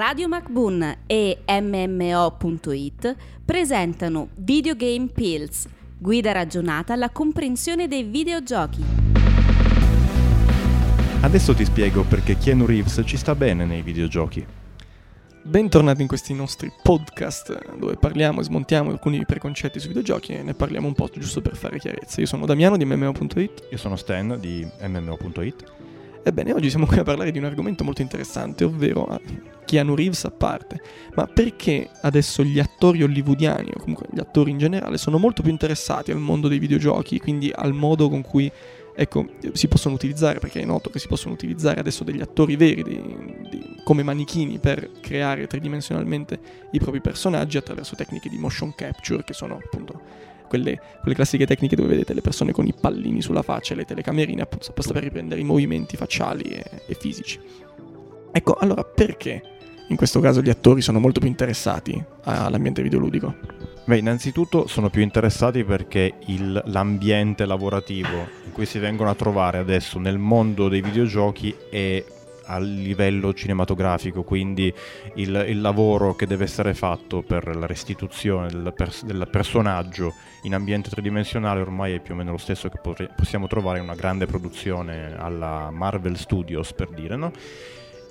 Radio MacBoon e MMO.it presentano Videogame Pills, guida ragionata alla comprensione dei videogiochi. Adesso ti spiego perché Keanu Reeves ci sta bene nei videogiochi. Bentornati in questi nostri podcast dove parliamo e smontiamo alcuni preconcetti sui videogiochi e ne parliamo un po' giusto per fare chiarezza. Io sono Damiano di MMO.it. Io sono Stan di MMO.it. Ebbene, oggi siamo qui a parlare di un argomento molto interessante, ovvero ah, Keanu Reeves a parte. Ma perché adesso gli attori hollywoodiani, o comunque gli attori in generale, sono molto più interessati al mondo dei videogiochi, quindi al modo con cui ecco, si possono utilizzare, perché è noto che si possono utilizzare adesso degli attori veri di, di, come manichini per creare tridimensionalmente i propri personaggi attraverso tecniche di motion capture, che sono appunto quelle, quelle, classiche tecniche dove vedete le persone con i pallini sulla faccia e le telecamerine appunto per riprendere i movimenti facciali e, e fisici. Ecco, allora perché in questo caso gli attori sono molto più interessati all'ambiente videoludico? Beh, innanzitutto sono più interessati perché il, l'ambiente lavorativo in cui si vengono a trovare adesso nel mondo dei videogiochi è a livello cinematografico, quindi il, il, lavoro che deve essere fatto per la restituzione del, pers- del, personaggio in ambiente tridimensionale ormai è più o meno lo stesso che pot- possiamo trovare in una grande produzione alla Marvel Studios, per dire, no?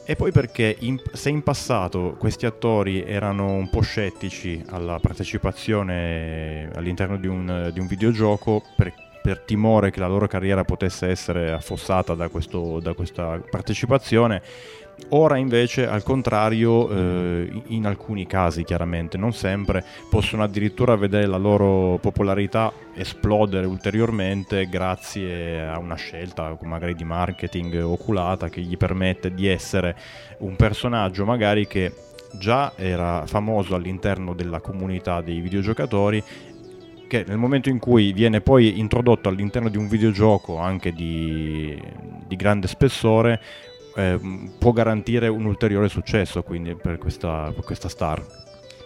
E poi perché in, se in passato questi attori erano un po' scettici alla partecipazione all'interno di un, di un videogioco, per, per timore che la loro carriera potesse essere affossata da, questo, da questa partecipazione. Ora invece, al contrario, eh, in alcuni casi chiaramente, non sempre, possono addirittura vedere la loro popolarità esplodere ulteriormente grazie a una scelta magari di marketing oculata che gli permette di essere un personaggio magari che già era famoso all'interno della comunità dei videogiocatori che nel momento in cui viene poi introdotto all'interno di un videogioco anche di, di grande spessore, eh, può garantire un ulteriore successo quindi per questa, per questa star.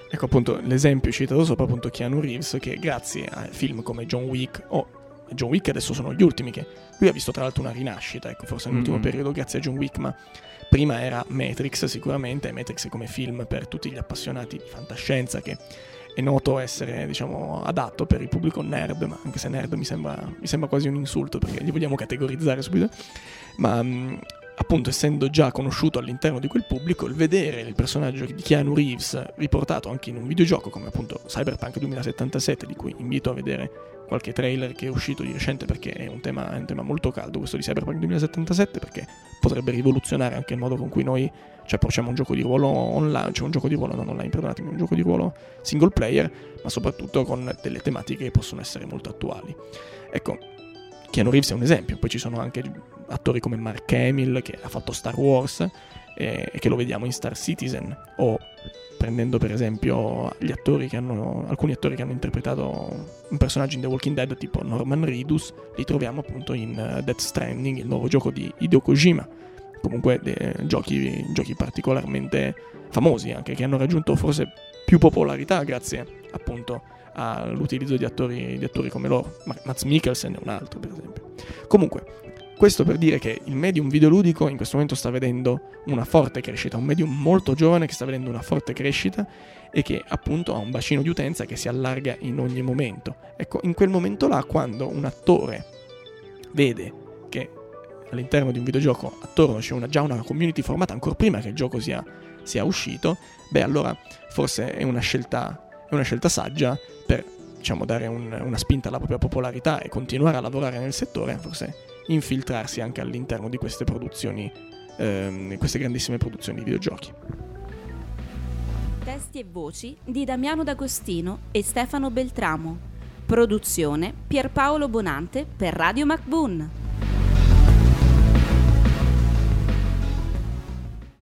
Ecco appunto l'esempio citato sopra appunto Keanu Reeves che grazie a film come John Wick o John Wick adesso sono gli ultimi che lui ha visto tra l'altro una rinascita, ecco forse nell'ultimo mm-hmm. periodo grazie a John Wick, ma prima era Matrix sicuramente, Matrix come film per tutti gli appassionati di fantascienza che è noto essere diciamo, adatto per il pubblico nerd, ma anche se nerd mi sembra, mi sembra quasi un insulto perché li vogliamo categorizzare subito, ma mh, appunto essendo già conosciuto all'interno di quel pubblico, il vedere il personaggio di Keanu Reeves riportato anche in un videogioco come appunto Cyberpunk 2077, di cui invito a vedere qualche trailer che è uscito di recente perché è un tema, è un tema molto caldo questo di Cyberpunk 2077 perché potrebbe rivoluzionare anche il modo con cui noi ci approcciamo a un gioco di ruolo online, cioè un gioco di ruolo non online, perdonatemi, un gioco di ruolo single player, ma soprattutto con delle tematiche che possono essere molto attuali. Ecco, Keanu Reeves è un esempio, poi ci sono anche attori come Mark Hamill che ha fatto Star Wars e, e che lo vediamo in Star Citizen o prendendo per esempio hanno, alcuni attori che hanno interpretato un personaggio in The Walking Dead tipo Norman Reedus, li troviamo appunto in uh, Death Stranding, il nuovo gioco di Hideo Kojima. Comunque eh, giochi, giochi particolarmente famosi anche, che hanno raggiunto forse più popolarità grazie appunto all'utilizzo di attori, di attori come loro. Mats Mikkelsen è un altro per esempio. Comunque, questo per dire che il medium videoludico in questo momento sta vedendo una forte crescita, un medium molto giovane che sta vedendo una forte crescita e che appunto ha un bacino di utenza che si allarga in ogni momento. Ecco, in quel momento là, quando un attore vede che all'interno di un videogioco attorno c'è una, già una community formata ancora prima che il gioco sia, sia uscito, beh allora forse è una scelta, è una scelta saggia per diciamo, dare un, una spinta alla propria popolarità e continuare a lavorare nel settore, forse infiltrarsi anche all'interno di queste produzioni, ehm, queste grandissime produzioni di videogiochi. Testi e voci di Damiano D'Agostino e Stefano Beltramo. Produzione Pierpaolo Bonante per Radio MacBoon.